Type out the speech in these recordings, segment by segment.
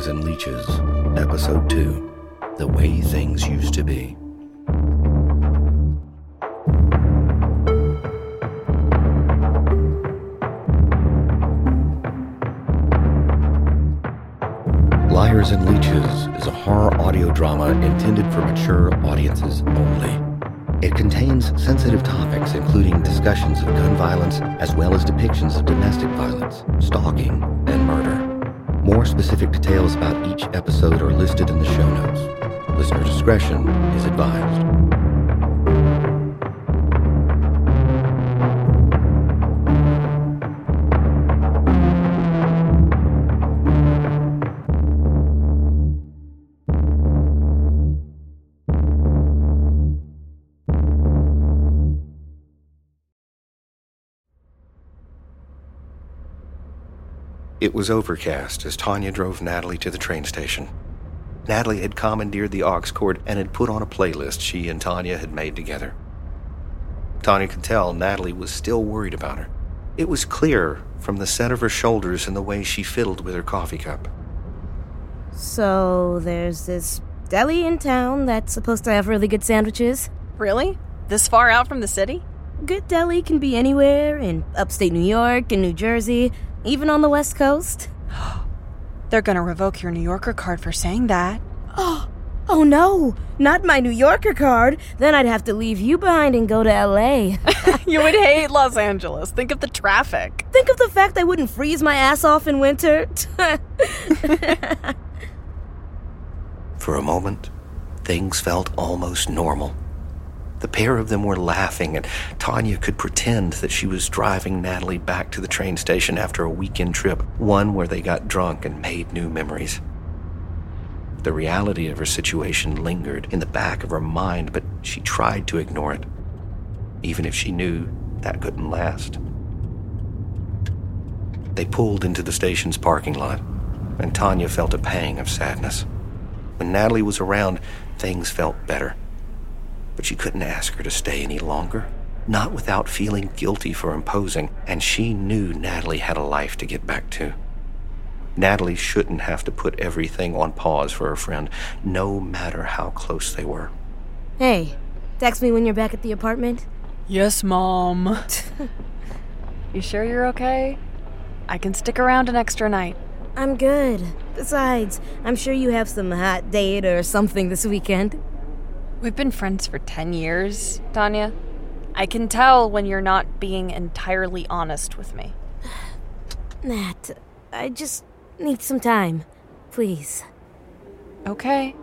Liars and Leeches, Episode 2 The Way Things Used to Be. Liars and Leeches is a horror audio drama intended for mature audiences only. It contains sensitive topics, including discussions of gun violence, as well as depictions of domestic violence, stalking, and murder. More specific details about each episode are listed in the show notes. Listener discretion is advised. It was overcast as Tonya drove Natalie to the train station. Natalie had commandeered the aux cord and had put on a playlist she and Tonya had made together. Tonya could tell Natalie was still worried about her. It was clear from the set of her shoulders and the way she fiddled with her coffee cup. So there's this deli in town that's supposed to have really good sandwiches. Really? This far out from the city? Good deli can be anywhere in upstate New York and New Jersey, even on the West Coast. They're gonna revoke your New Yorker card for saying that. Oh oh no, not my New Yorker card. Then I'd have to leave you behind and go to LA. you would hate Los Angeles. Think of the traffic. Think of the fact I wouldn't freeze my ass off in winter. For a moment, things felt almost normal. The pair of them were laughing, and Tonya could pretend that she was driving Natalie back to the train station after a weekend trip, one where they got drunk and made new memories. The reality of her situation lingered in the back of her mind, but she tried to ignore it, even if she knew that couldn't last. They pulled into the station's parking lot, and Tonya felt a pang of sadness. When Natalie was around, things felt better. But she couldn't ask her to stay any longer, not without feeling guilty for imposing, and she knew Natalie had a life to get back to. Natalie shouldn't have to put everything on pause for her friend, no matter how close they were. hey, text me when you're back at the apartment. Yes, Mom. you sure you're okay? I can stick around an extra night. I'm good. Besides, I'm sure you have some hot date or something this weekend. We've been friends for 10 years, Tonya. I can tell when you're not being entirely honest with me. Nat, I just need some time. Please. Okay.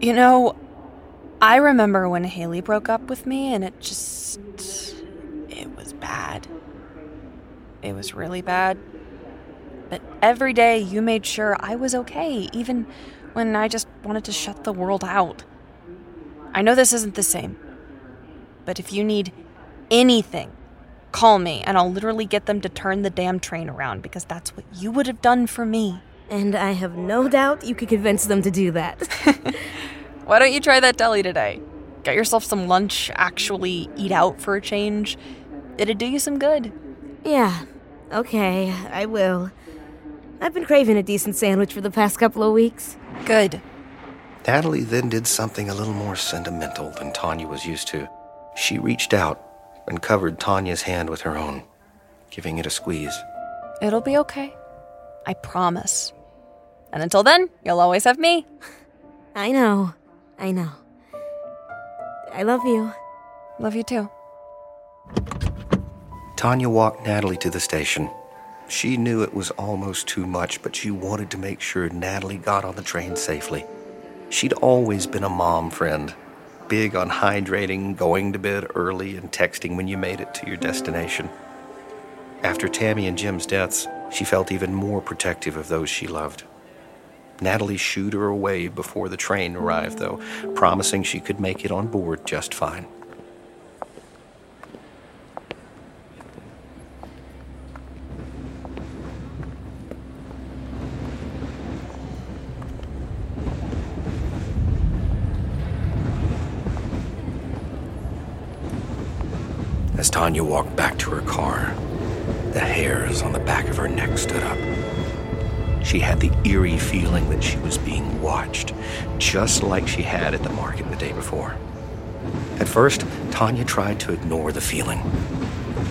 You know, I remember when Haley broke up with me and it just. It was bad. It was really bad. But every day you made sure I was okay, even when I just wanted to shut the world out. I know this isn't the same, but if you need anything, call me and I'll literally get them to turn the damn train around because that's what you would have done for me. And I have no doubt you could convince them to do that. Why don't you try that deli today? Get yourself some lunch, actually eat out for a change. It'd do you some good. yeah, okay, I will. I've been craving a decent sandwich for the past couple of weeks. Good. Natalie then did something a little more sentimental than Tonya was used to. She reached out and covered Tonya's hand with her own, giving it a squeeze. It'll be okay. I promise. And until then, you'll always have me. I know, I know. I love you. Love you too. Tonya walked Natalie to the station. She knew it was almost too much, but she wanted to make sure Natalie got on the train safely. She'd always been a mom friend, big on hydrating, going to bed early, and texting when you made it to your destination. After Tami and Jim's deaths, she felt even more protective of those she loved. Natalie shooed her away before the train arrived, though, promising she could make it on board just fine. As Tonya walked back to her car, the hairs on the back of her neck stood up. She had the eerie feeling that she was being watched, just like she had at the market the day before. At first, Tonya tried to ignore the feeling,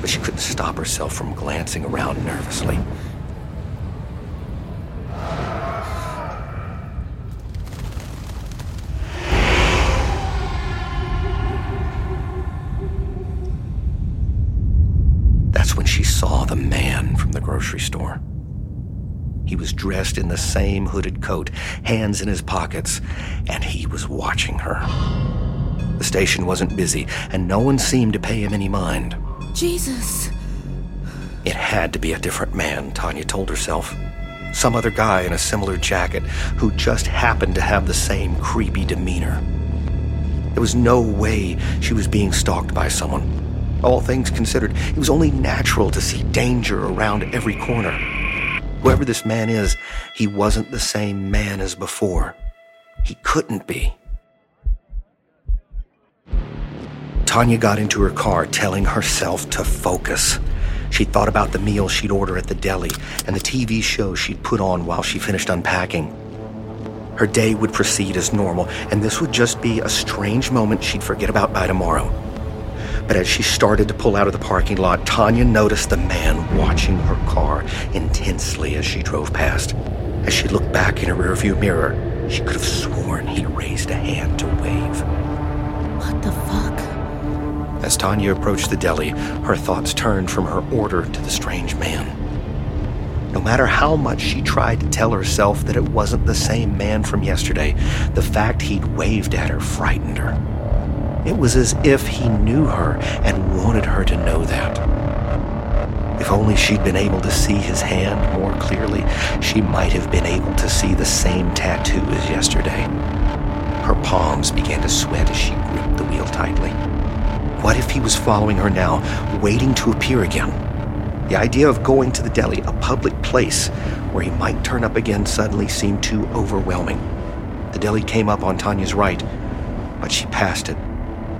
but she couldn't stop herself from glancing around nervously. Dressed in the same hooded coat, hands in his pockets, and he was watching her. The station wasn't busy, and no one seemed to pay him any mind. Jesus. It had to be a different man, Tonya told herself. Some other guy in a similar jacket who just happened to have the same creepy demeanor. There was no way she was being stalked by someone. All things considered, it was only natural to see danger around every corner. Whoever this man is, he wasn't the same man as before. He couldn't be. Tonya got into her car, telling herself to focus. She thought about the meal she'd order at the deli and the TV show she'd put on while she finished unpacking. Her day would proceed as normal, and this would just be a strange moment she'd forget about by tomorrow. But as she started to pull out of the parking lot, Tonya noticed the man watching her car intensely as she drove past. As she looked back in her rearview mirror, she could have sworn he raised a hand to wave. What the fuck? As Tonya approached the deli, her thoughts turned from her order to the strange man. No matter how much she tried to tell herself that it wasn't the same man from yesterday, the fact he'd waved at her frightened her. It was as if he knew her and wanted her to know that. If only she'd been able to see his hand more clearly, she might have been able to see the same tattoo as yesterday. Her palms began to sweat as she gripped the wheel tightly. What if he was following her now, waiting to appear again? The idea of going to the deli, a public place where he might turn up again, suddenly seemed too overwhelming. The deli came up on Tonya's right, but she passed it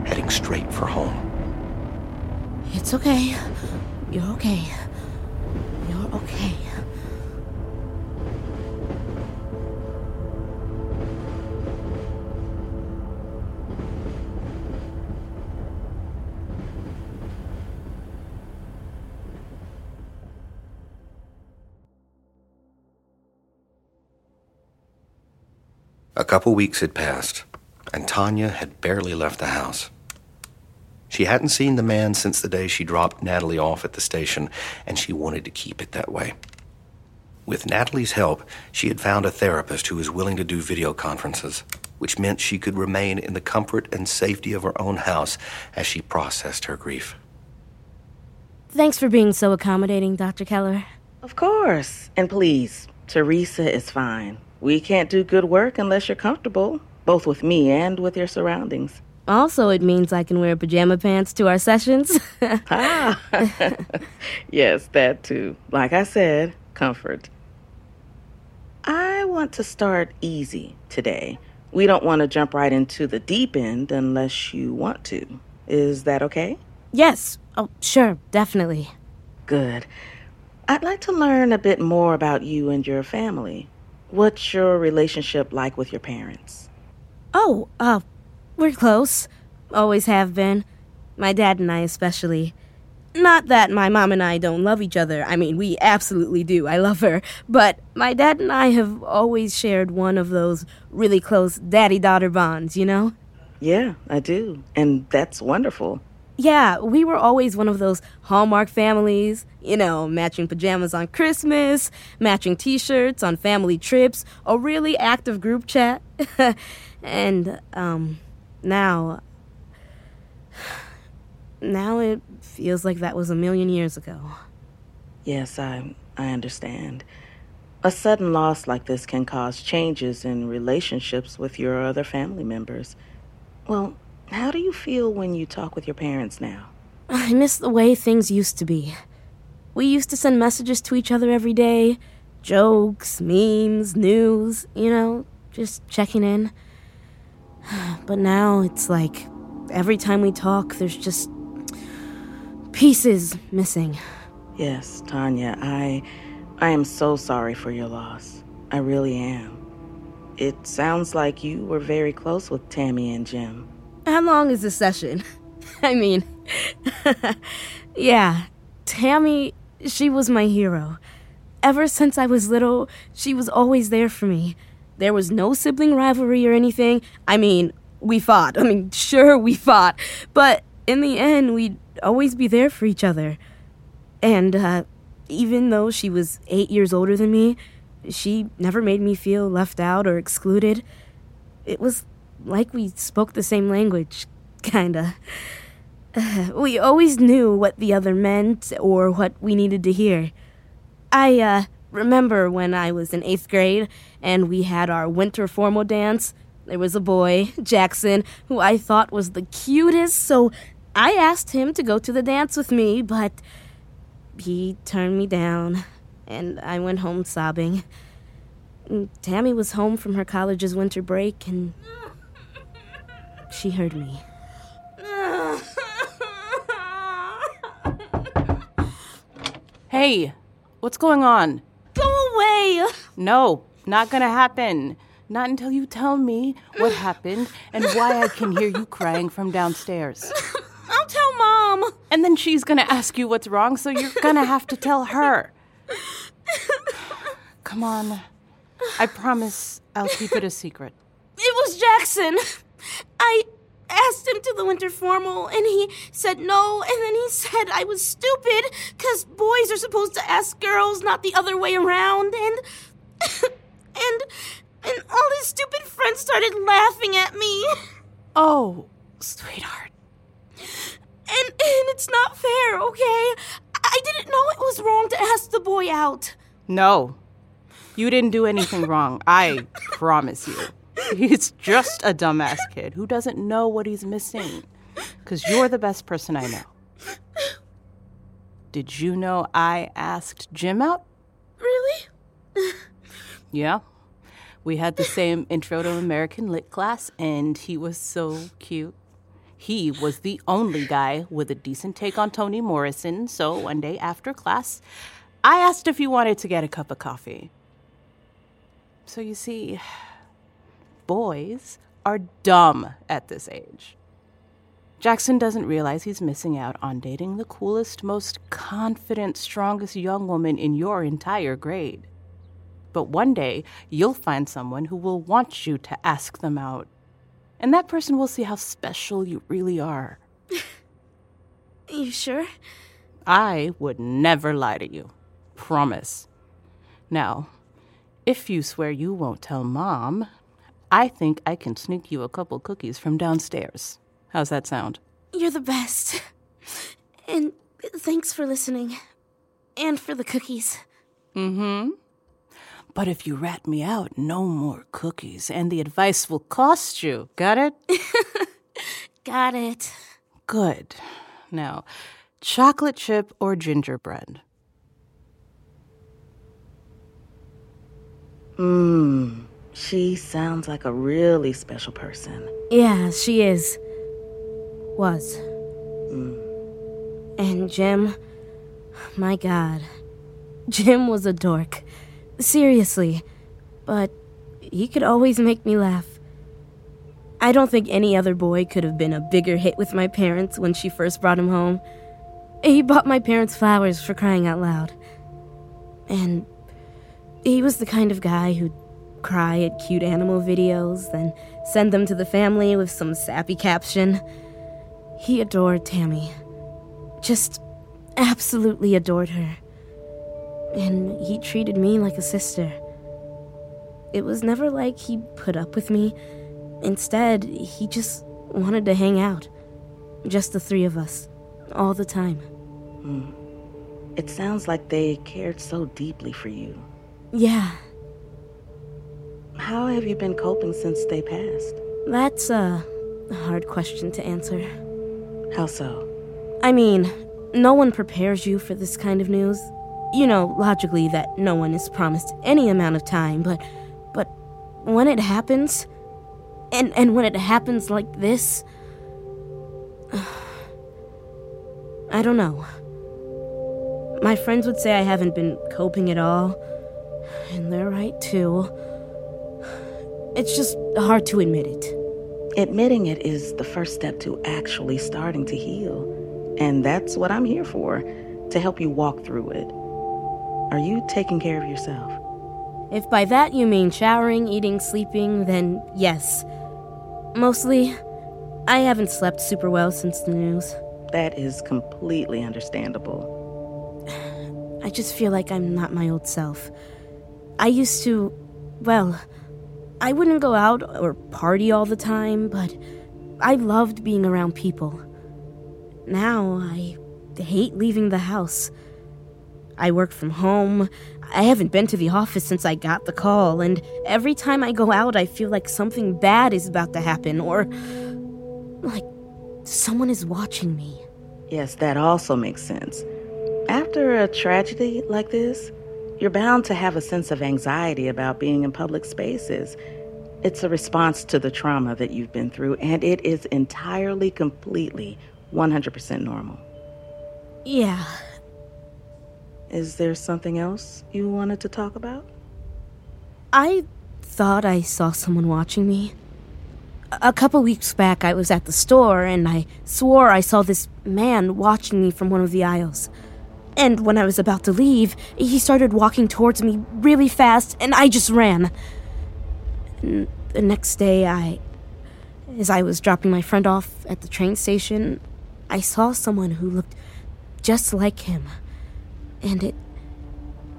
heading straight for home. It's okay. You're okay. You're okay. A couple weeks had passed, and Tonya had barely left the house. She hadn't seen the man since the day she dropped Natalie off at the station, and she wanted to keep it that way. With Natalie's help, she had found a therapist who was willing to do video conferences, which meant she could remain in the comfort and safety of her own house as she processed her grief. Thanks for being so accommodating, Dr. Keller. Of course. And please, Theresa is fine. We can't do good work unless you're comfortable, both with me and with your surroundings. Also, it means I can wear pajama pants to our sessions. Ah, yes, that too. Like I said, comfort. I want to start easy today. We don't want to jump right into the deep end unless you want to. Is that okay? yes. Oh, sure, definitely. Good. I'd like to learn a bit more about you and your family. What's your relationship like with your parents? Oh, uh, we're close. Always have been. My dad and I, especially. Not that my mom and I don't love each other. I mean, we absolutely do. I love her. But my dad and I have always shared one of those really close daddy daughter bonds, you know? Yeah, I do. And that's wonderful. Yeah, we were always one of those Hallmark families, you know, matching pajamas on Christmas, matching t shirts on family trips, a really active group chat. and, um, now. Now it feels like that was a million years ago. Yes, I I understand. A sudden loss like this can cause changes in relationships with your other family members. Well, how do you feel when you talk with your parents now? I miss the way things used to be. We used to send messages to each other every day jokes, memes, news, you know, just checking in. But now it's like every time we talk, there's just pieces missing. Yes, Tonya, I I am so sorry for your loss. I really am. It sounds like you were very close with Tami and Jim. How long is the session? I mean, yeah, Tami, she was my hero. Ever since I was little, she was always there for me. There was no sibling rivalry or anything. I mean, we fought. I mean, sure, we fought. But in the end, we'd always be there for each other. And uh, even though she was eight years older than me, she never made me feel left out or excluded. It was like we spoke the same language, kinda. we always knew what the other meant or what we needed to hear. I uh, remember when I was in eighth grade and we had our winter formal dance. There was a boy, Jackson, who I thought was the cutest, so I asked him to go to the dance with me, but he turned me down, and I went home sobbing. Tami was home from her college's winter break, and she heard me. Hey, what's going on? Away! No, not gonna happen. Not until you tell me what happened and why I can hear you crying from downstairs. I'll tell Mom. And then she's gonna ask you what's wrong, so you're gonna have to tell her. Come on. I promise I'll keep it a secret. It was Jackson. I asked him to the winter formal and he said no and then he said I was stupid cuz boys are supposed to ask girls not the other way around and and and all his stupid friends started laughing at me. Oh, sweetheart. And and it's not fair, okay? I didn't know it was wrong to ask the boy out. No. You didn't do anything wrong. I promise you. He's just a dumbass kid who doesn't know what he's missing. Because you're the best person I know. Did you know I asked Jim out? Really? Yeah. We had the same intro to American Lit class, and he was so cute. He was the only guy with a decent take on Toni Morrison, so one day after class, I asked if he wanted to get a cup of coffee. So you see, boys are dumb at this age. Jackson doesn't realize he's missing out on dating the coolest, most confident, strongest young woman in your entire grade. But one day, you'll find someone who will want you to ask them out. And that person will see how special you really are. You sure? I would never lie to you. Promise. Now, if you swear you won't tell Mom, I think I can sneak you a couple cookies from downstairs. How's that sound? You're the best. And thanks for listening. And for the cookies. Mm hmm. But if you rat me out, no more cookies, and the advice will cost you. Got it? Got it. Good. Now, chocolate chip or gingerbread? Mmm. She sounds like a really special person. Yeah, she is. Was. Mm. And Jim, my God. Jim was a dork. Seriously. But he could always make me laugh. I don't think any other boy could have been a bigger hit with my parents when she first brought him home. He bought my parents flowers for crying out loud. And he was the kind of guy who'd cry at cute animal videos, then send them to the family with some sappy caption. He adored Tami. Just absolutely adored her. And he treated me like a sister. It was never like he put up with me. Instead, he just wanted to hang out. Just the three of us, all the time. Hmm. It sounds like they cared so deeply for you. Yeah, How have you been coping since they passed? that's a hard question to answer. How so? I mean, no one prepares you for this kind of news. You know, logically that no one is promised any amount of time, but but when it happens and and when it happens like this I don't know. My friends would say I haven't been coping at all. And they're right, too. It's just hard to admit it. Admitting it is the first step to actually starting to heal. And that's what I'm here for to help you walk through it. Are you taking care of yourself? If by that you mean showering, eating, sleeping, then yes. Mostly, I haven't slept super well since the news. That is completely understandable. I just feel like I'm not my old self. I used to, well, I wouldn't go out or party all the time, but I loved being around people. Now I hate leaving the house. I work from home. I haven't been to the office since I got the call, and every time I go out, I feel like something bad is about to happen, or like someone is watching me. Yes, that also makes sense. After a tragedy like this, you're bound to have a sense of anxiety about being in public spaces. It's a response to the trauma that you've been through, and it is entirely, completely, 100% normal. Yeah. Is there something else you wanted to talk about? I thought I saw someone watching me. A couple weeks back, I was at the store and I swore I saw this man watching me from one of the aisles. And when I was about to leave, he started walking towards me really fast and I just ran. The next day, I. As I was dropping my friend off at the train station, I saw someone who looked just like him. And it.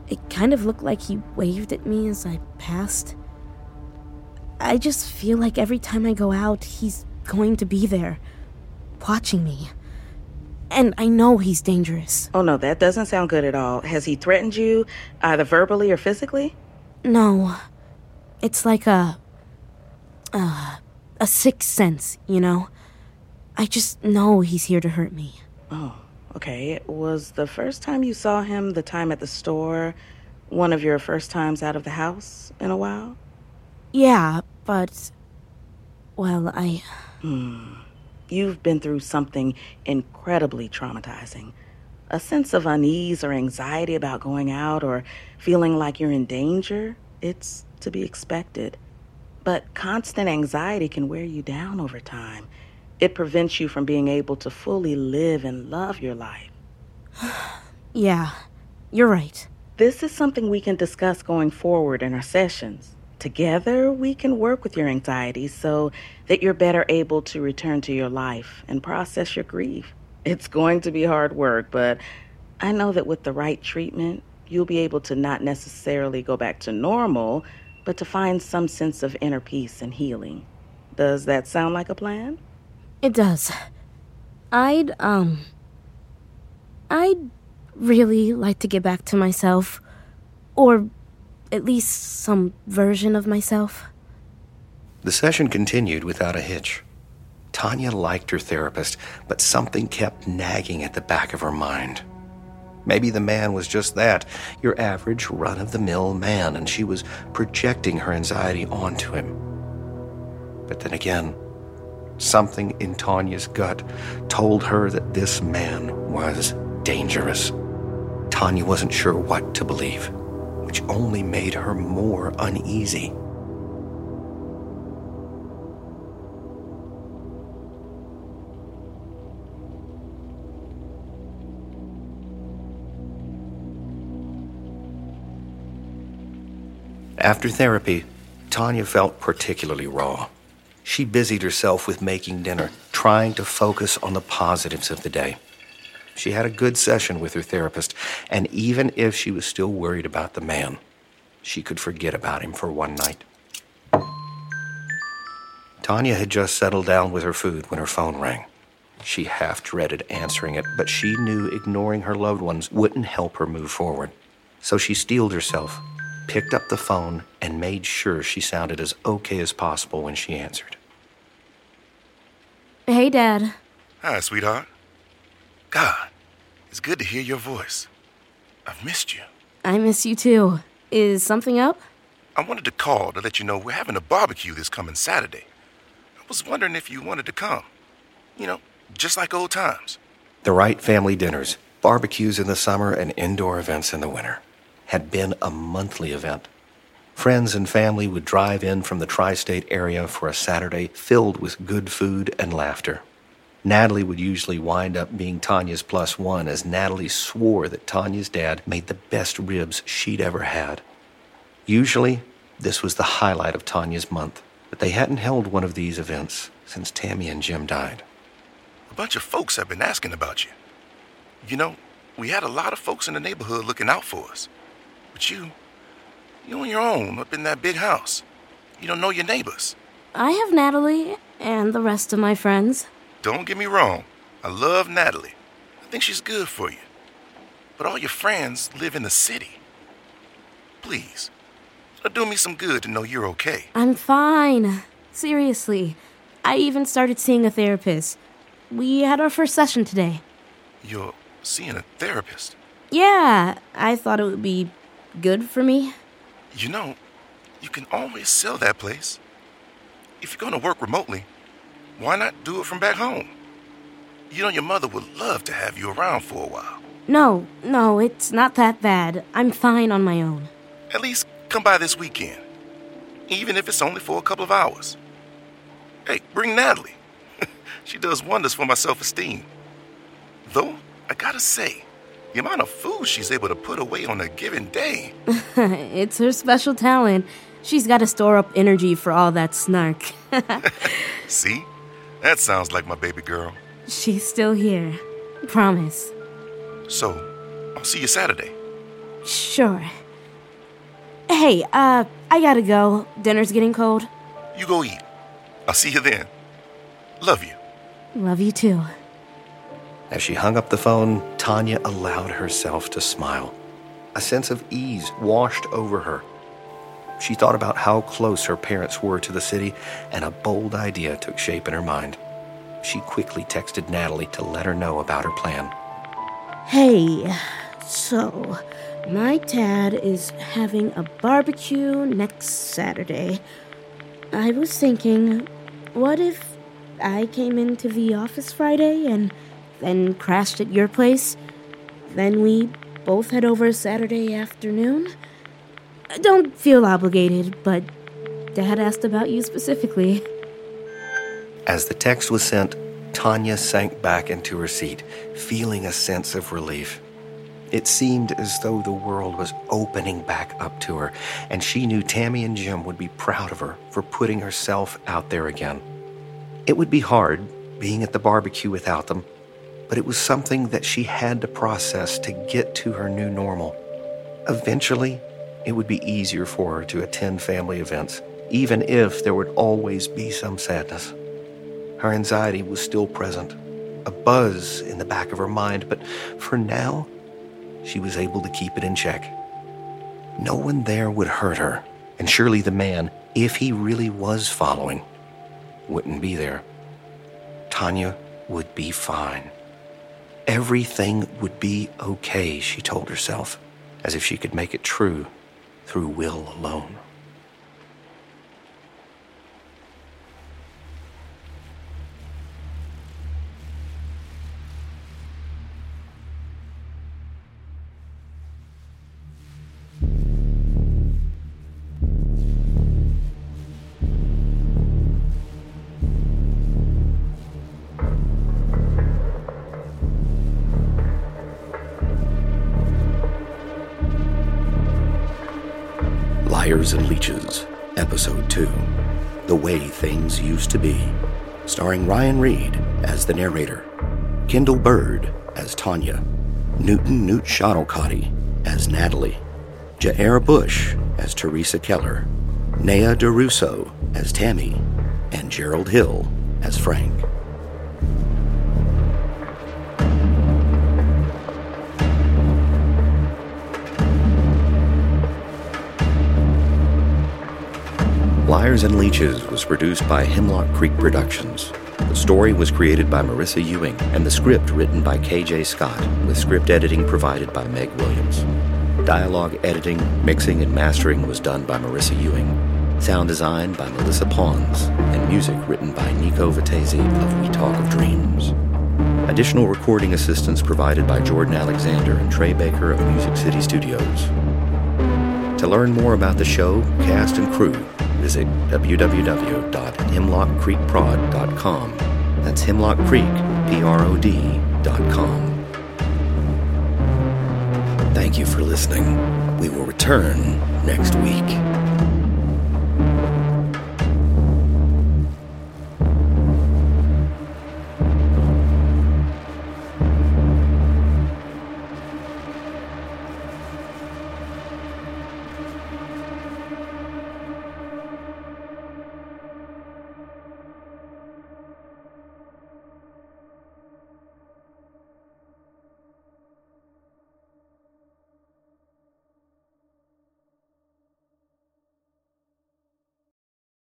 It kind of looked like he waved at me as I passed. I just feel like every time I go out, he's going to be there, watching me. And I know he's dangerous. Oh, no, that doesn't sound good at all. Has he threatened you, either verbally or physically? No. It's like a. Uh, a sixth sense, you know? I just know he's here to hurt me. Oh, okay. Was the first time you saw him the time at the store one of your first times out of the house in a while? Yeah, but. Well, I. Hmm. You've been through something incredibly traumatizing. A sense of unease or anxiety about going out or feeling like you're in danger, it's to be expected. But constant anxiety can wear you down over time. It prevents you from being able to fully live and love your life. yeah, you're right. This is something we can discuss going forward in our sessions. Together, we can work with your anxiety so that you're better able to return to your life and process your grief. It's going to be hard work, but I know that with the right treatment, you'll be able to not necessarily go back to normal, but to find some sense of inner peace and healing. Does that sound like a plan? It does. I'd, um. I'd really like to get back to myself. Or at least some version of myself. The session continued without a hitch. Tonya liked her therapist, but something kept nagging at the back of her mind. Maybe the man was just that, your average run of the mill man, and she was projecting her anxiety onto him. But then again, something in Tonya's gut told her that this man was dangerous. Tonya wasn't sure what to believe which only made her more uneasy. After therapy, Tonya felt particularly raw. She busied herself with making dinner, trying to focus on the positives of the day. She had a good session with her therapist, and even if she was still worried about the man, she could forget about him for one night. Tonya had just settled down with her food when her phone rang. She half dreaded answering it, but she knew ignoring her loved ones wouldn't help her move forward. So she steeled herself, picked up the phone, and made sure she sounded as okay as possible when she answered. Hey, Dad. Hi, sweetheart. God, it's good to hear your voice. I've missed you. I miss you too. Is something up? I wanted to call to let you know we're having a barbecue this coming Saturday. I was wondering if you wanted to come. You know, just like old times. The right family dinners, barbecues in the summer, and indoor events in the winter. had been a monthly event. Friends and family would drive in from the tri state area for a Saturday filled with good food and laughter. Natalie would usually wind up being Tonya's plus one, as Natalie swore that Tonya's dad made the best ribs she'd ever had. Usually, this was the highlight of Tonya's month, but they hadn't held one of these events since Tami and Jim died. A bunch of folks have been asking about you. You know, we had a lot of folks in the neighborhood looking out for us. But you, you're on your own up in that big house. You don't know your neighbors. I have Natalie and the rest of my friends. Don't get me wrong. I love Natalie. I think she's good for you. But all your friends live in the city. Please, it'll do me some good to know you're okay. I'm fine. Seriously. I even started seeing a therapist. We had our first session today. You're seeing a therapist? Yeah, I thought it would be good for me. You know, you can always sell that place. If you're going to work remotely, why not do it from back home? You know, your mother would love to have you around for a while. No, no, it's not that bad. I'm fine on my own. At least come by this weekend, even if it's only for a couple of hours. Hey, bring Natalie. she does wonders for my self esteem. Though, I gotta say, the amount of food she's able to put away on a given day. it's her special talent. She's got to store up energy for all that snark. See? That sounds like my baby girl. She's still here. Promise. So, I'll see you Saturday. Sure. Hey, uh, I gotta go. Dinner's getting cold. You go eat. I'll see you then. Love you. Love you too. As she hung up the phone, Tonya allowed herself to smile. A sense of ease washed over her. She thought about how close her parents were to the city, and a bold idea took shape in her mind. She quickly texted Natalie to let her know about her plan. Hey, so my dad is having a barbecue next Saturday. I was thinking, what if I came into the office Friday and then crashed at your place. Then we both head over Saturday afternoon. Don't feel obligated, but Dad asked about you specifically. As the text was sent, Tonya sank back into her seat, feeling a sense of relief. It seemed as though the world was opening back up to her, and she knew Tami and Jim would be proud of her for putting herself out there again. It would be hard being at the barbecue without them, but it was something that she had to process to get to her new normal. Eventually, it would be easier for her to attend family events, even if there would always be some sadness. Her anxiety was still present, a buzz in the back of her mind, but for now, she was able to keep it in check. No one there would hurt her, and surely the man, if he really was following, wouldn't be there. Tonya would be fine. Everything would be okay, she told herself, as if she could make it true through will alone. To Be, starring Ryan Reid as the narrator, Kendell Byrd as Tonya, Newton Newt Schottelkotte as Natalie, Ja'Air Bush as Theresa Keller, Nhea Durousseau as Tami, and Gerald Hill as Frank. Liars and Leeches was produced by Hemlock Creek Productions. The story was created by Marisa Ewing and the script written by KJ Scott, with script editing provided by Meg Williams. Dialogue editing, mixing, and mastering was done by Marisa Ewing. Sound design by Melissa Pons, and music written by Nico Vettese of We Talk of Dreams. Additional recording assistance provided by Jordan Alexander and Trey Baker of Music City Studios. To learn more about the show, cast, and crew, visit www.hemlockcreekprod.com. That's Hemlock Creek, P-R-O-D.com. Thank you for listening. We will return next week.